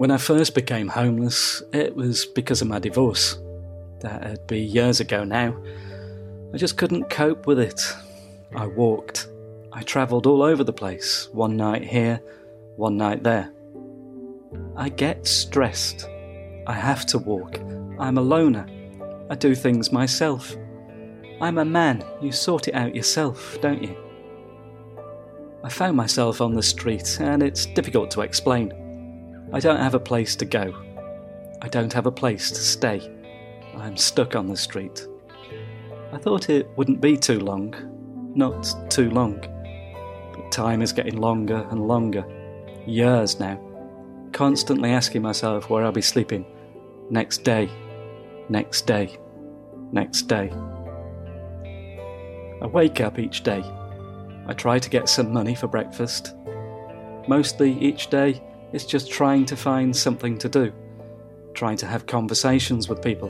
When I first became homeless, it was because of my divorce. That'd be years ago now. I just couldn't cope with it. I walked. I travelled all over the place, one night here, one night there. I get stressed. I have to walk. I'm a loner. I do things myself. I'm a man. You sort it out yourself, don't you? I found myself on the street, and it's difficult to explain. I don't have a place to go. I don't have a place to stay. I'm stuck on the street. I thought it wouldn't be too long. Not too long. But time is getting longer and longer. Years now. Constantly asking myself where I'll be sleeping. Next day. Next day. Next day. I wake up each day I try to get some money for breakfast. Mostly each day it's just trying to find something to do, trying to have conversations with people,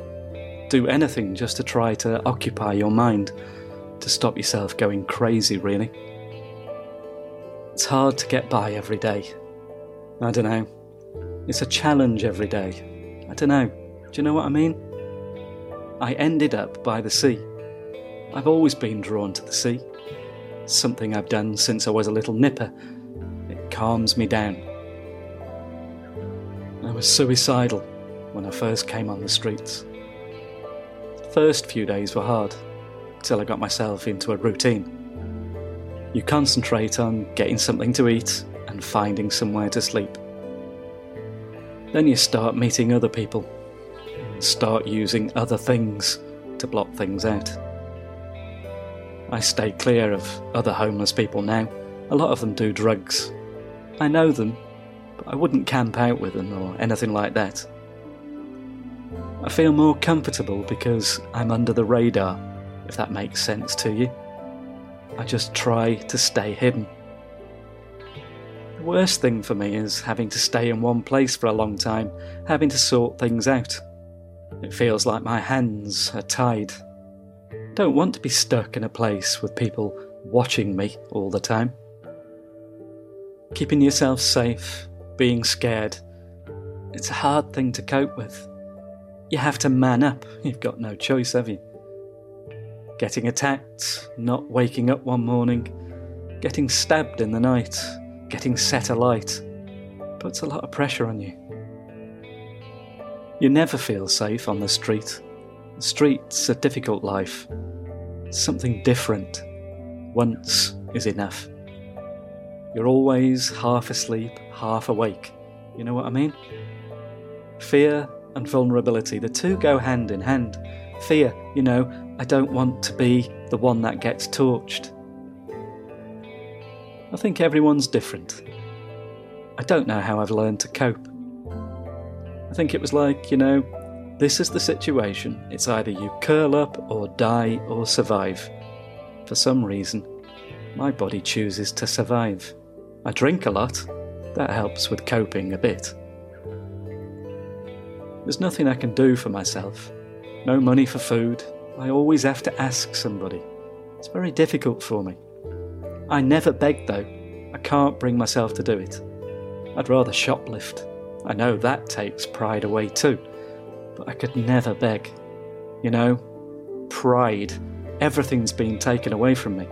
do anything just to try to occupy your mind, to stop yourself going crazy, really. It's hard to get by every day. I don't know. It's a challenge every day. I don't know. Do you know what I mean? I ended up by the sea. I've always been drawn to the sea something I've done since I was a little nipper. It calms me down. I was suicidal when I first came on the streets. The first few days were hard, till I got myself into a routine. You concentrate on getting something to eat and finding somewhere to sleep. Then you start meeting other people, start using other things to block things out. I stay clear of other homeless people now. A lot of them do drugs. I know them, but I wouldn't camp out with them or anything like that. I feel more comfortable because I'm under the radar, if that makes sense to you. I just try to stay hidden. The worst thing for me is having to stay in one place for a long time, having to sort things out. It feels like my hands are tied don't want to be stuck in a place with people watching me all the time. Keeping yourself safe, being scared, it's a hard thing to cope with. You have to man up, you've got no choice, have you? Getting attacked, not waking up one morning, getting stabbed in the night, getting set alight puts a lot of pressure on you. You never feel safe on the street. The street's a difficult life. Something different. Once is enough. You're always half asleep, half awake. You know what I mean? Fear and vulnerability, the two go hand in hand. Fear, you know, I don't want to be the one that gets torched. I think everyone's different. I don't know how I've learned to cope. I think it was like, you know, this is the situation. It's either you curl up or die or survive. For some reason, my body chooses to survive. I drink a lot. That helps with coping a bit. There's nothing I can do for myself. No money for food. I always have to ask somebody. It's very difficult for me. I never beg though. I can't bring myself to do it. I'd rather shoplift. I know that takes pride away too but I could never beg. You know, pride, everything's been taken away from me.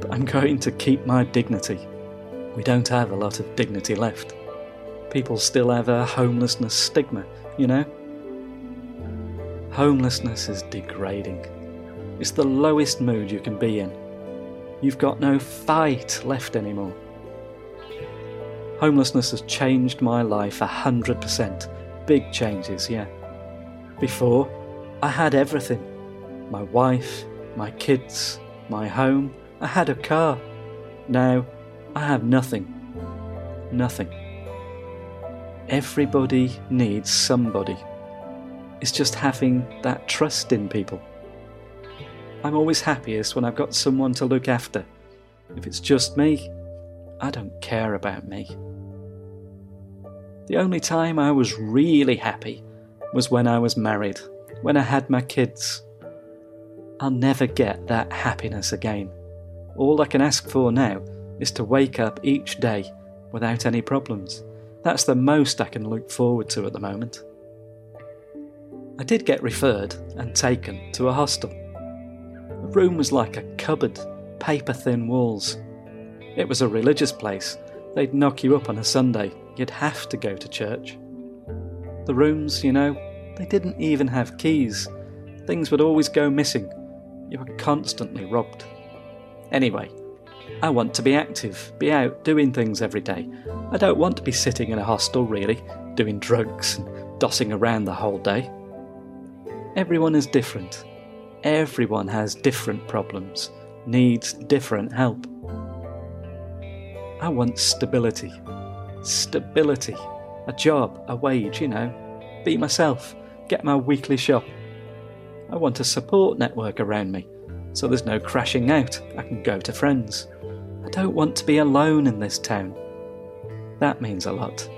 But I'm going to keep my dignity. We don't have a lot of dignity left. People still have a homelessness stigma, you know? Homelessness is degrading. It's the lowest mood you can be in. You've got no fight left anymore. Homelessness has changed my life a hundred percent. Big changes, yeah. Before, I had everything my wife, my kids, my home, I had a car. Now, I have nothing. Nothing. Everybody needs somebody. It's just having that trust in people. I'm always happiest when I've got someone to look after. If it's just me, I don't care about me. The only time I was really happy was when I was married, when I had my kids. I'll never get that happiness again. All I can ask for now is to wake up each day without any problems, That's the most I can look forward to at the moment. I did get referred and taken to a hostel. The room was like a cupboard, paper thin walls. It was a religious place. They'd knock you up on a Sunday. You'd have to go to church. The rooms, you know, they didn't even have keys. Things would always go missing. You were constantly robbed. Anyway, I want to be active, be out doing things every day. I don't want to be sitting in a hostel, really, doing drugs and dossing around the whole day. Everyone is different. Everyone has different problems, needs different help. I want stability. Stability. A job, a wage, you know. Be myself. Get my weekly shop. I want a support network around me, so there's no crashing out. I can go to friends. I don't want to be alone in this town. That means a lot.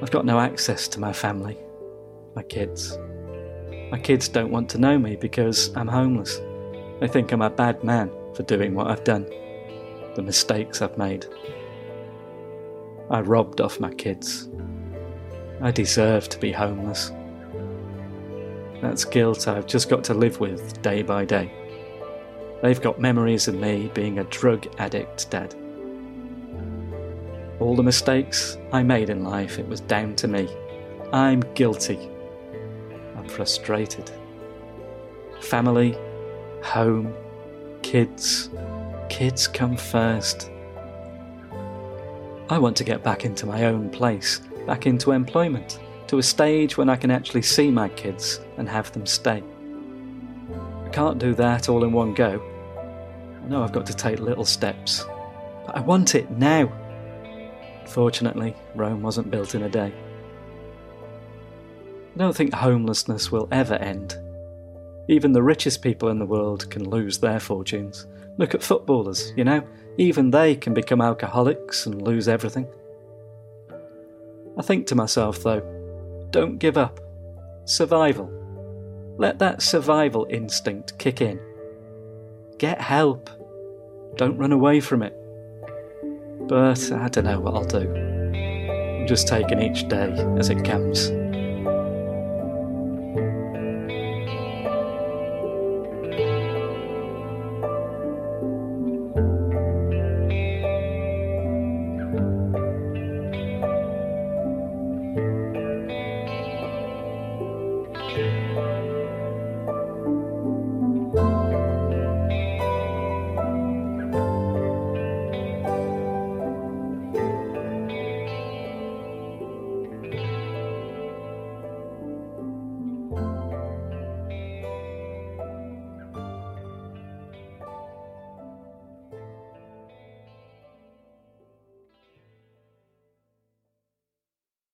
I've got no access to my family my kids. My kids don't want to know me because I'm homeless. They think I'm a bad man for doing what I've done, the mistakes I've made. I robbed off my kids. I deserve to be homeless. That's guilt I've just got to live with day by day. They've got memories of me being a drug addict dad. All the mistakes I made in life, it was down to me. I'm guilty I'm frustrated. Family, home, kids. Kids come first. I want to get back into my own place, back into employment, to a stage when I can actually see my kids and have them stay. I can't do that all in one go. I know I've got to take little steps, but I want it now. Fortunately, Rome wasn't built in a day. I don't think homelessness will ever end. Even the richest people in the world can lose their fortunes. Look at footballers, you know, even they can become alcoholics and lose everything. I think to myself, though, don't give up. Survival. Let that survival instinct kick in. Get help. Don't run away from it. But I don't know what I'll do. I'm just taking each day as it comes.